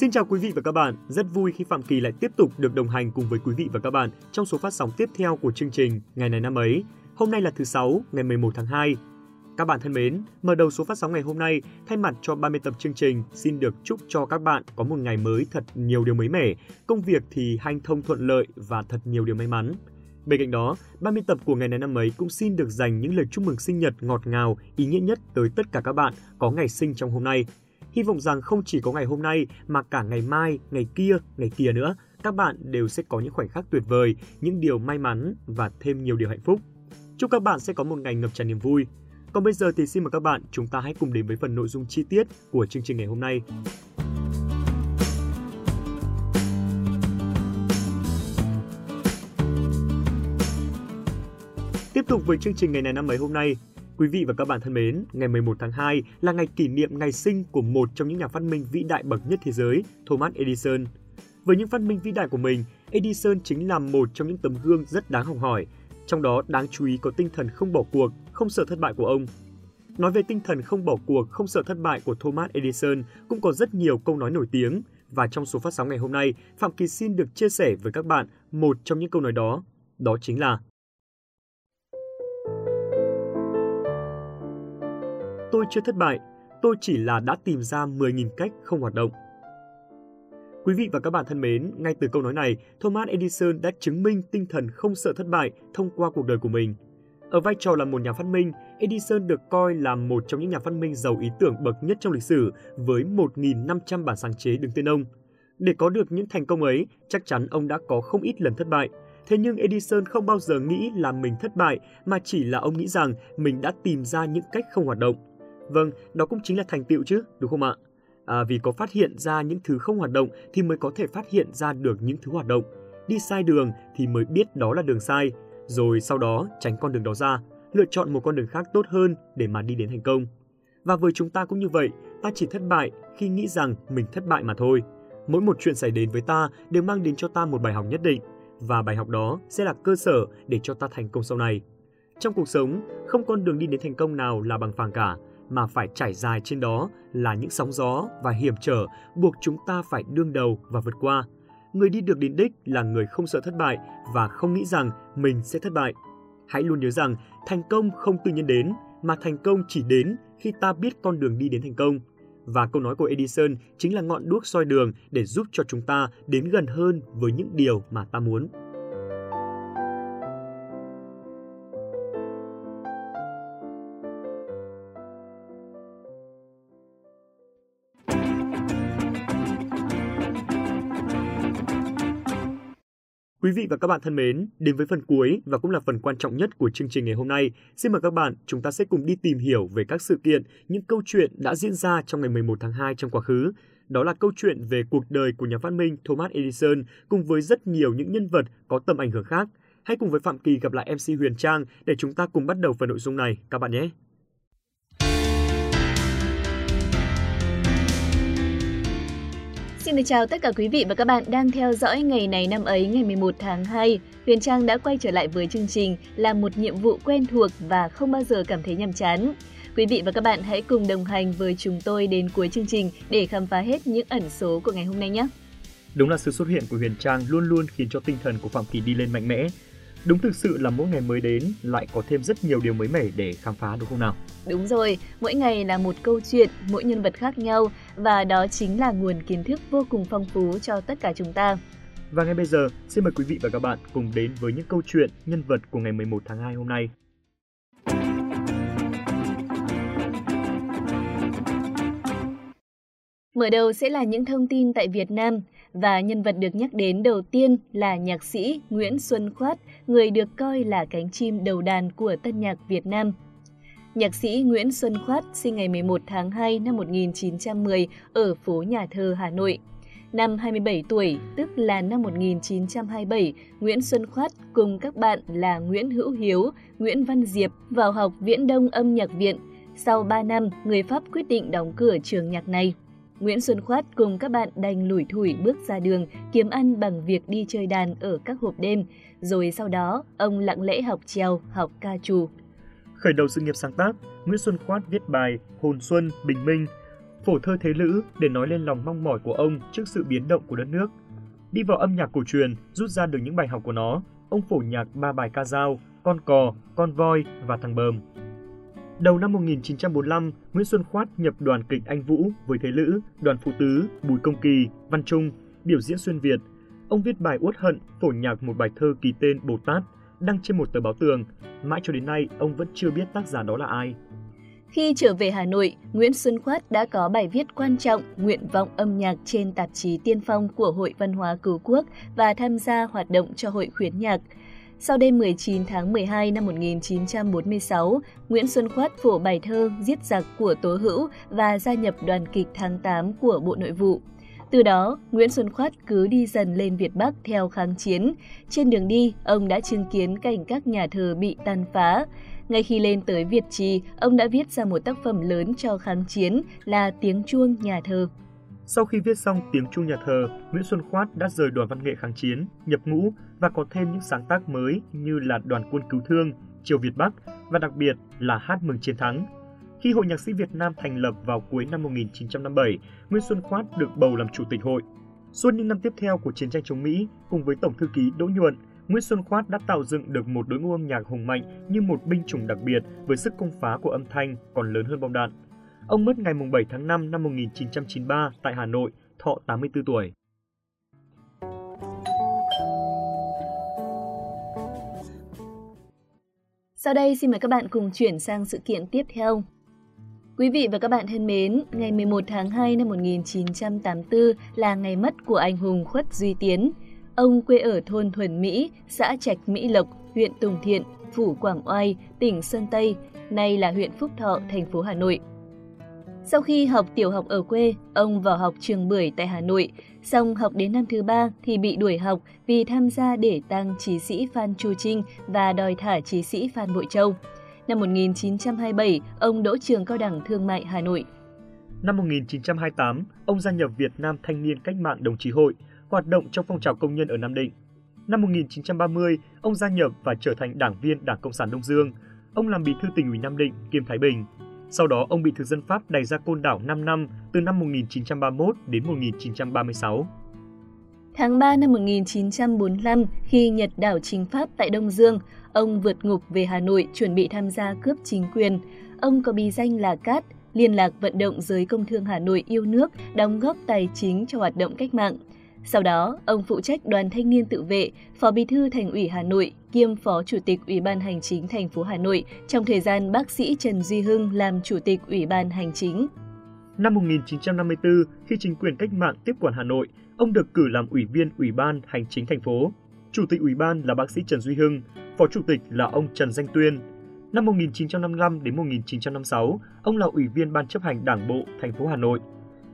Xin chào quý vị và các bạn, rất vui khi Phạm Kỳ lại tiếp tục được đồng hành cùng với quý vị và các bạn trong số phát sóng tiếp theo của chương trình Ngày này năm ấy. Hôm nay là thứ sáu, ngày 11 tháng 2. Các bạn thân mến, mở đầu số phát sóng ngày hôm nay, thay mặt cho 30 tập chương trình, xin được chúc cho các bạn có một ngày mới thật nhiều điều mới mẻ, công việc thì hanh thông thuận lợi và thật nhiều điều may mắn. Bên cạnh đó, 30 tập của ngày này năm ấy cũng xin được dành những lời chúc mừng sinh nhật ngọt ngào, ý nghĩa nhất tới tất cả các bạn có ngày sinh trong hôm nay. Hy vọng rằng không chỉ có ngày hôm nay mà cả ngày mai, ngày kia, ngày kia nữa, các bạn đều sẽ có những khoảnh khắc tuyệt vời, những điều may mắn và thêm nhiều điều hạnh phúc. Chúc các bạn sẽ có một ngày ngập tràn niềm vui. Còn bây giờ thì xin mời các bạn chúng ta hãy cùng đến với phần nội dung chi tiết của chương trình ngày hôm nay. Tiếp tục với chương trình ngày này năm mấy hôm nay, Quý vị và các bạn thân mến, ngày 11 tháng 2 là ngày kỷ niệm ngày sinh của một trong những nhà phát minh vĩ đại bậc nhất thế giới, Thomas Edison. Với những phát minh vĩ đại của mình, Edison chính là một trong những tấm gương rất đáng học hỏi, trong đó đáng chú ý có tinh thần không bỏ cuộc, không sợ thất bại của ông. Nói về tinh thần không bỏ cuộc, không sợ thất bại của Thomas Edison cũng có rất nhiều câu nói nổi tiếng và trong số phát sóng ngày hôm nay, Phạm Kỳ xin được chia sẻ với các bạn một trong những câu nói đó, đó chính là Tôi chưa thất bại, tôi chỉ là đã tìm ra 10.000 cách không hoạt động. Quý vị và các bạn thân mến, ngay từ câu nói này, Thomas Edison đã chứng minh tinh thần không sợ thất bại thông qua cuộc đời của mình. Ở vai trò là một nhà phát minh, Edison được coi là một trong những nhà phát minh giàu ý tưởng bậc nhất trong lịch sử với 1.500 bản sáng chế đứng tên ông. Để có được những thành công ấy, chắc chắn ông đã có không ít lần thất bại. Thế nhưng Edison không bao giờ nghĩ là mình thất bại, mà chỉ là ông nghĩ rằng mình đã tìm ra những cách không hoạt động. Vâng, đó cũng chính là thành tựu chứ, đúng không ạ? À, vì có phát hiện ra những thứ không hoạt động thì mới có thể phát hiện ra được những thứ hoạt động. Đi sai đường thì mới biết đó là đường sai, rồi sau đó tránh con đường đó ra, lựa chọn một con đường khác tốt hơn để mà đi đến thành công. Và với chúng ta cũng như vậy, ta chỉ thất bại khi nghĩ rằng mình thất bại mà thôi. Mỗi một chuyện xảy đến với ta đều mang đến cho ta một bài học nhất định, và bài học đó sẽ là cơ sở để cho ta thành công sau này. Trong cuộc sống, không con đường đi đến thành công nào là bằng phẳng cả, mà phải trải dài trên đó là những sóng gió và hiểm trở buộc chúng ta phải đương đầu và vượt qua. Người đi được đến đích là người không sợ thất bại và không nghĩ rằng mình sẽ thất bại. Hãy luôn nhớ rằng thành công không tự nhiên đến, mà thành công chỉ đến khi ta biết con đường đi đến thành công. Và câu nói của Edison chính là ngọn đuốc soi đường để giúp cho chúng ta đến gần hơn với những điều mà ta muốn. Quý vị và các bạn thân mến, đến với phần cuối và cũng là phần quan trọng nhất của chương trình ngày hôm nay, xin mời các bạn chúng ta sẽ cùng đi tìm hiểu về các sự kiện, những câu chuyện đã diễn ra trong ngày 11 tháng 2 trong quá khứ. Đó là câu chuyện về cuộc đời của nhà phát minh Thomas Edison cùng với rất nhiều những nhân vật có tầm ảnh hưởng khác. Hãy cùng với Phạm Kỳ gặp lại MC Huyền Trang để chúng ta cùng bắt đầu phần nội dung này các bạn nhé. Xin được chào tất cả quý vị và các bạn đang theo dõi ngày này năm ấy, ngày 11 tháng 2. Huyền Trang đã quay trở lại với chương trình là một nhiệm vụ quen thuộc và không bao giờ cảm thấy nhàm chán. Quý vị và các bạn hãy cùng đồng hành với chúng tôi đến cuối chương trình để khám phá hết những ẩn số của ngày hôm nay nhé. Đúng là sự xuất hiện của Huyền Trang luôn luôn khiến cho tinh thần của Phạm Kỳ đi lên mạnh mẽ. Đúng thực sự là mỗi ngày mới đến lại có thêm rất nhiều điều mới mẻ để khám phá đúng không nào? Đúng rồi, mỗi ngày là một câu chuyện, mỗi nhân vật khác nhau và đó chính là nguồn kiến thức vô cùng phong phú cho tất cả chúng ta. Và ngay bây giờ, xin mời quý vị và các bạn cùng đến với những câu chuyện, nhân vật của ngày 11 tháng 2 hôm nay. Mở đầu sẽ là những thông tin tại Việt Nam và nhân vật được nhắc đến đầu tiên là nhạc sĩ Nguyễn Xuân Khoát, người được coi là cánh chim đầu đàn của tân nhạc Việt Nam. Nhạc sĩ Nguyễn Xuân Khoát sinh ngày 11 tháng 2 năm 1910 ở phố Nhà Thờ, Hà Nội. Năm 27 tuổi, tức là năm 1927, Nguyễn Xuân Khoát cùng các bạn là Nguyễn Hữu Hiếu, Nguyễn Văn Diệp vào học Viễn Đông Âm Nhạc Viện. Sau 3 năm, người Pháp quyết định đóng cửa trường nhạc này. Nguyễn Xuân Khoát cùng các bạn đành lủi thủi bước ra đường kiếm ăn bằng việc đi chơi đàn ở các hộp đêm, rồi sau đó ông lặng lẽ học trèo, học ca trù. Khởi đầu sự nghiệp sáng tác, Nguyễn Xuân Khoát viết bài Hồn Xuân, Bình Minh, phổ thơ thế lữ để nói lên lòng mong mỏi của ông trước sự biến động của đất nước. Đi vào âm nhạc cổ truyền, rút ra được những bài học của nó, ông phổ nhạc ba bài ca dao, con cò, con voi và thằng bờm. Đầu năm 1945, Nguyễn Xuân Khoát nhập đoàn kịch Anh Vũ với Thế Lữ, đoàn Phụ Tứ, Bùi Công Kỳ, Văn Trung, biểu diễn xuyên Việt. Ông viết bài uất hận, phổ nhạc một bài thơ kỳ tên Bồ Tát, đăng trên một tờ báo tường. Mãi cho đến nay, ông vẫn chưa biết tác giả đó là ai. Khi trở về Hà Nội, Nguyễn Xuân Khoát đã có bài viết quan trọng Nguyện vọng âm nhạc trên tạp chí Tiên phong của Hội Văn hóa Cứu Quốc và tham gia hoạt động cho Hội khuyến nhạc. Sau đêm 19 tháng 12 năm 1946, Nguyễn Xuân Khoát phổ bài thơ Giết giặc của Tố Hữu và gia nhập đoàn kịch tháng 8 của Bộ Nội vụ. Từ đó, Nguyễn Xuân Khoát cứ đi dần lên Việt Bắc theo kháng chiến. Trên đường đi, ông đã chứng kiến cảnh các nhà thờ bị tàn phá. Ngay khi lên tới Việt Trì, ông đã viết ra một tác phẩm lớn cho kháng chiến là Tiếng chuông nhà thờ. Sau khi viết xong Tiếng chuông nhà thờ, Nguyễn Xuân Khoát đã rời đoàn văn nghệ kháng chiến, nhập ngũ và có thêm những sáng tác mới như là đoàn quân cứu thương, Triều Việt Bắc và đặc biệt là Hát mừng chiến thắng. Khi Hội Nhạc sĩ Việt Nam thành lập vào cuối năm 1957, Nguyễn Xuân Khoát được bầu làm chủ tịch hội. Suốt những năm tiếp theo của chiến tranh chống Mỹ, cùng với Tổng thư ký Đỗ Nhuận, Nguyễn Xuân Khoát đã tạo dựng được một đối ngũ âm nhạc hùng mạnh như một binh chủng đặc biệt với sức công phá của âm thanh còn lớn hơn bom đạn. Ông mất ngày 7 tháng 5 năm 1993 tại Hà Nội, thọ 84 tuổi. Sau đây xin mời các bạn cùng chuyển sang sự kiện tiếp theo. Quý vị và các bạn thân mến, ngày 11 tháng 2 năm 1984 là ngày mất của anh hùng Khuất Duy Tiến. Ông quê ở thôn Thuần Mỹ, xã Trạch Mỹ Lộc, huyện Tùng Thiện, phủ Quảng Oai, tỉnh Sơn Tây, nay là huyện Phúc Thọ, thành phố Hà Nội. Sau khi học tiểu học ở quê, ông vào học trường bưởi tại Hà Nội, xong học đến năm thứ ba thì bị đuổi học vì tham gia để tăng trí sĩ Phan Chu Trinh và đòi thả trí sĩ Phan Bội Châu. Năm 1927, ông đỗ trường cao đẳng thương mại Hà Nội. Năm 1928, ông gia nhập Việt Nam Thanh niên Cách mạng Đồng chí Hội, hoạt động trong phong trào công nhân ở Nam Định. Năm 1930, ông gia nhập và trở thành đảng viên Đảng Cộng sản Đông Dương. Ông làm bí thư tỉnh ủy Nam Định kiêm Thái Bình. Sau đó, ông bị thực dân Pháp đày ra côn đảo 5 năm, từ năm 1931 đến 1936. Tháng 3 năm 1945, khi Nhật đảo chính Pháp tại Đông Dương, ông vượt ngục về Hà Nội chuẩn bị tham gia cướp chính quyền. Ông có bí danh là Cát, liên lạc vận động giới công thương Hà Nội yêu nước, đóng góp tài chính cho hoạt động cách mạng. Sau đó, ông phụ trách đoàn thanh niên tự vệ, phó bí thư thành ủy Hà Nội, kiêm phó chủ tịch Ủy ban Hành chính thành phố Hà Nội trong thời gian bác sĩ Trần Duy Hưng làm chủ tịch Ủy ban Hành chính. Năm 1954, khi chính quyền cách mạng tiếp quản Hà Nội, ông được cử làm ủy viên Ủy ban Hành chính thành phố. Chủ tịch Ủy ban là bác sĩ Trần Duy Hưng, phó chủ tịch là ông Trần Danh Tuyên. Năm 1955 đến 1956, ông là ủy viên ban chấp hành Đảng bộ thành phố Hà Nội.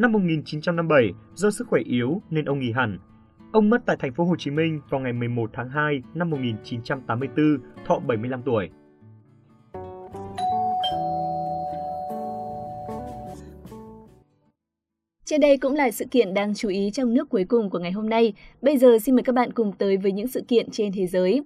Năm 1957, do sức khỏe yếu nên ông nghỉ hẳn. Ông mất tại thành phố Hồ Chí Minh vào ngày 11 tháng 2 năm 1984, thọ 75 tuổi. Trên đây cũng là sự kiện đáng chú ý trong nước cuối cùng của ngày hôm nay. Bây giờ xin mời các bạn cùng tới với những sự kiện trên thế giới.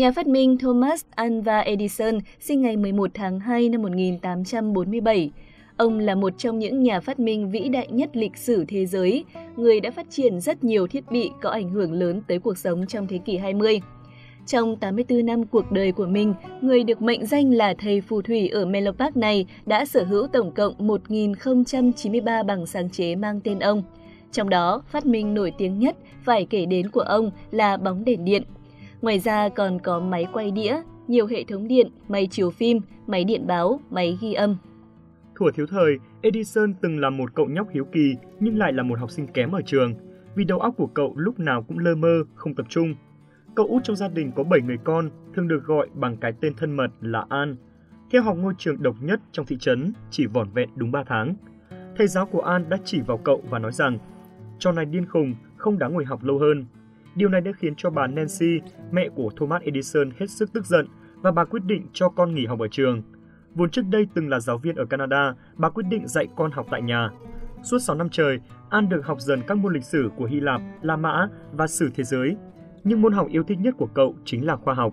Nhà phát minh Thomas Alva Edison sinh ngày 11 tháng 2 năm 1847. Ông là một trong những nhà phát minh vĩ đại nhất lịch sử thế giới, người đã phát triển rất nhiều thiết bị có ảnh hưởng lớn tới cuộc sống trong thế kỷ 20. Trong 84 năm cuộc đời của mình, người được mệnh danh là thầy phù thủy ở Menlo Park này đã sở hữu tổng cộng 1.093 bằng sáng chế mang tên ông. Trong đó, phát minh nổi tiếng nhất phải kể đến của ông là bóng đèn điện. Ngoài ra còn có máy quay đĩa, nhiều hệ thống điện, máy chiếu phim, máy điện báo, máy ghi âm. Thuở thiếu thời, Edison từng là một cậu nhóc hiếu kỳ nhưng lại là một học sinh kém ở trường. Vì đầu óc của cậu lúc nào cũng lơ mơ, không tập trung, Cậu út trong gia đình có 7 người con, thường được gọi bằng cái tên thân mật là An. Theo học ngôi trường độc nhất trong thị trấn, chỉ vỏn vẹn đúng 3 tháng. Thầy giáo của An đã chỉ vào cậu và nói rằng, trò này điên khùng, không đáng ngồi học lâu hơn. Điều này đã khiến cho bà Nancy, mẹ của Thomas Edison hết sức tức giận và bà quyết định cho con nghỉ học ở trường. Vốn trước đây từng là giáo viên ở Canada, bà quyết định dạy con học tại nhà. Suốt 6 năm trời, An được học dần các môn lịch sử của Hy Lạp, La Mã và sử thế giới nhưng môn học yêu thích nhất của cậu chính là khoa học.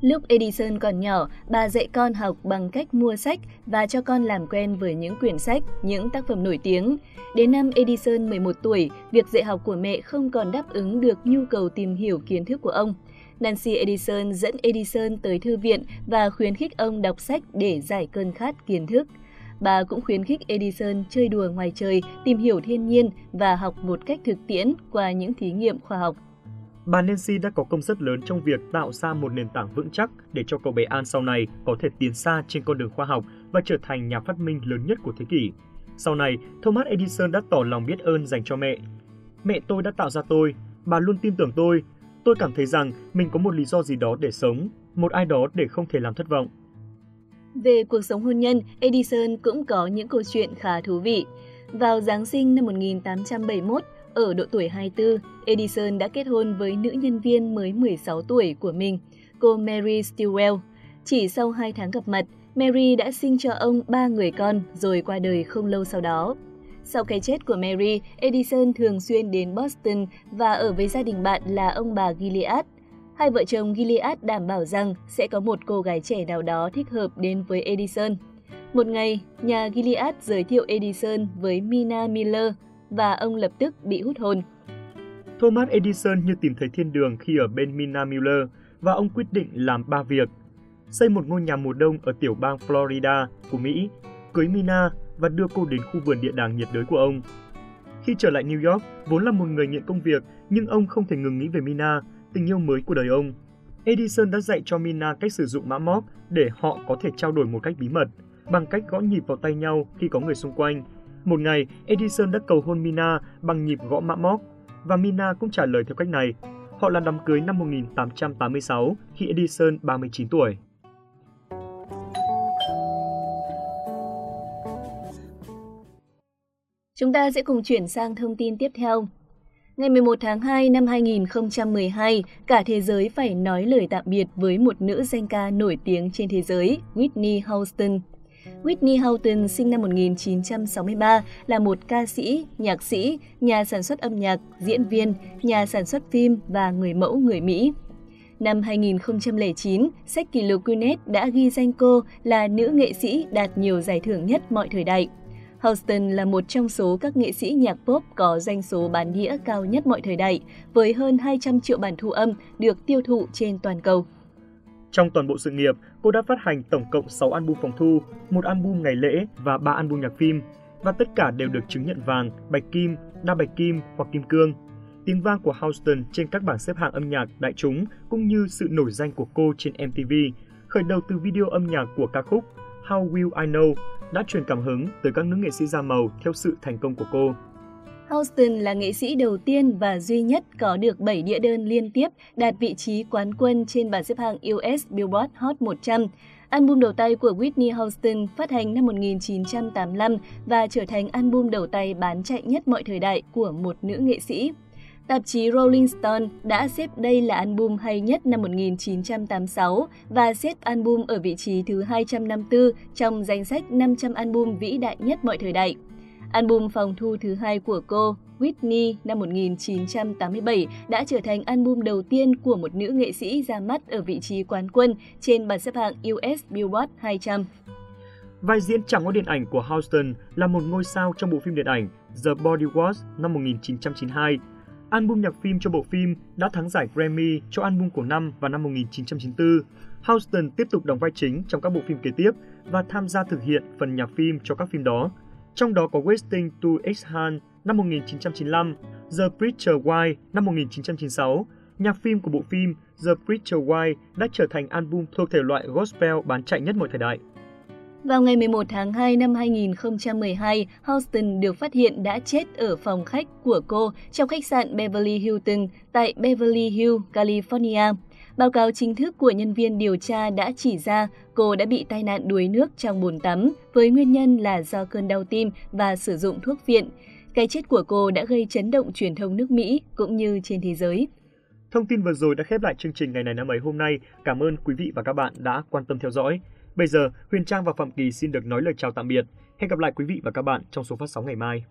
Lúc Edison còn nhỏ, bà dạy con học bằng cách mua sách và cho con làm quen với những quyển sách, những tác phẩm nổi tiếng. Đến năm Edison 11 tuổi, việc dạy học của mẹ không còn đáp ứng được nhu cầu tìm hiểu kiến thức của ông. Nancy Edison dẫn Edison tới thư viện và khuyến khích ông đọc sách để giải cơn khát kiến thức. Bà cũng khuyến khích Edison chơi đùa ngoài trời, tìm hiểu thiên nhiên và học một cách thực tiễn qua những thí nghiệm khoa học. Bà Nancy đã có công rất lớn trong việc tạo ra một nền tảng vững chắc để cho cậu bé An sau này có thể tiến xa trên con đường khoa học và trở thành nhà phát minh lớn nhất của thế kỷ. Sau này, Thomas Edison đã tỏ lòng biết ơn dành cho mẹ. Mẹ tôi đã tạo ra tôi, bà luôn tin tưởng tôi. Tôi cảm thấy rằng mình có một lý do gì đó để sống, một ai đó để không thể làm thất vọng. Về cuộc sống hôn nhân, Edison cũng có những câu chuyện khá thú vị. Vào Giáng sinh năm 1871, ở độ tuổi 24, Edison đã kết hôn với nữ nhân viên mới 16 tuổi của mình, cô Mary Stilwell. Chỉ sau 2 tháng gặp mặt, Mary đã sinh cho ông ba người con rồi qua đời không lâu sau đó. Sau cái chết của Mary, Edison thường xuyên đến Boston và ở với gia đình bạn là ông bà Gilead. Hai vợ chồng Gilead đảm bảo rằng sẽ có một cô gái trẻ nào đó thích hợp đến với Edison. Một ngày, nhà Gilead giới thiệu Edison với Mina Miller, và ông lập tức bị hút hồn. Thomas Edison như tìm thấy thiên đường khi ở bên Mina Miller và ông quyết định làm ba việc. Xây một ngôi nhà mùa đông ở tiểu bang Florida của Mỹ, cưới Mina và đưa cô đến khu vườn địa đàng nhiệt đới của ông. Khi trở lại New York, vốn là một người nghiện công việc, nhưng ông không thể ngừng nghĩ về Mina, tình yêu mới của đời ông. Edison đã dạy cho Mina cách sử dụng mã móc để họ có thể trao đổi một cách bí mật, bằng cách gõ nhịp vào tay nhau khi có người xung quanh một ngày, Edison đã cầu hôn Mina bằng nhịp gõ mã móc và Mina cũng trả lời theo cách này. Họ là đám cưới năm 1886 khi Edison 39 tuổi. Chúng ta sẽ cùng chuyển sang thông tin tiếp theo. Ngày 11 tháng 2 năm 2012, cả thế giới phải nói lời tạm biệt với một nữ danh ca nổi tiếng trên thế giới, Whitney Houston. Whitney Houston sinh năm 1963 là một ca sĩ, nhạc sĩ, nhà sản xuất âm nhạc, diễn viên, nhà sản xuất phim và người mẫu người Mỹ. Năm 2009, sách kỷ lục Guinness đã ghi danh cô là nữ nghệ sĩ đạt nhiều giải thưởng nhất mọi thời đại. Houston là một trong số các nghệ sĩ nhạc pop có doanh số bán đĩa cao nhất mọi thời đại, với hơn 200 triệu bản thu âm được tiêu thụ trên toàn cầu. Trong toàn bộ sự nghiệp, cô đã phát hành tổng cộng 6 album phòng thu, một album ngày lễ và 3 album nhạc phim, và tất cả đều được chứng nhận vàng, bạch kim, đa bạch kim hoặc kim cương. Tiếng vang của Houston trên các bảng xếp hạng âm nhạc đại chúng cũng như sự nổi danh của cô trên MTV, khởi đầu từ video âm nhạc của ca khúc How Will I Know đã truyền cảm hứng tới các nữ nghệ sĩ da màu theo sự thành công của cô. Houston là nghệ sĩ đầu tiên và duy nhất có được 7 đĩa đơn liên tiếp đạt vị trí quán quân trên bảng xếp hạng US Billboard Hot 100. Album đầu tay của Whitney Houston phát hành năm 1985 và trở thành album đầu tay bán chạy nhất mọi thời đại của một nữ nghệ sĩ. Tạp chí Rolling Stone đã xếp đây là album hay nhất năm 1986 và xếp album ở vị trí thứ 254 trong danh sách 500 album vĩ đại nhất mọi thời đại. Album phòng thu thứ hai của cô, Whitney năm 1987 đã trở thành album đầu tiên của một nữ nghệ sĩ ra mắt ở vị trí quán quân trên bảng xếp hạng US Billboard 200. Vai diễn chẳng có điện ảnh của Houston là một ngôi sao trong bộ phim điện ảnh The Bodyguard năm 1992. Album nhạc phim cho bộ phim đã thắng giải Grammy cho album của năm vào năm 1994. Houston tiếp tục đóng vai chính trong các bộ phim kế tiếp và tham gia thực hiện phần nhạc phim cho các phim đó trong đó có Wasting to Exhale năm 1995, The Preacher Wife năm 1996. Nhạc phim của bộ phim The Preacher Wife đã trở thành album thuộc thể loại gospel bán chạy nhất mọi thời đại. Vào ngày 11 tháng 2 năm 2012, Houston được phát hiện đã chết ở phòng khách của cô trong khách sạn Beverly Hilton tại Beverly Hills, California. Báo cáo chính thức của nhân viên điều tra đã chỉ ra cô đã bị tai nạn đuối nước trong bồn tắm với nguyên nhân là do cơn đau tim và sử dụng thuốc viện. Cái chết của cô đã gây chấn động truyền thông nước Mỹ cũng như trên thế giới. Thông tin vừa rồi đã khép lại chương trình ngày này năm ấy hôm nay. Cảm ơn quý vị và các bạn đã quan tâm theo dõi. Bây giờ, Huyền Trang và Phạm Kỳ xin được nói lời chào tạm biệt. Hẹn gặp lại quý vị và các bạn trong số phát sóng ngày mai.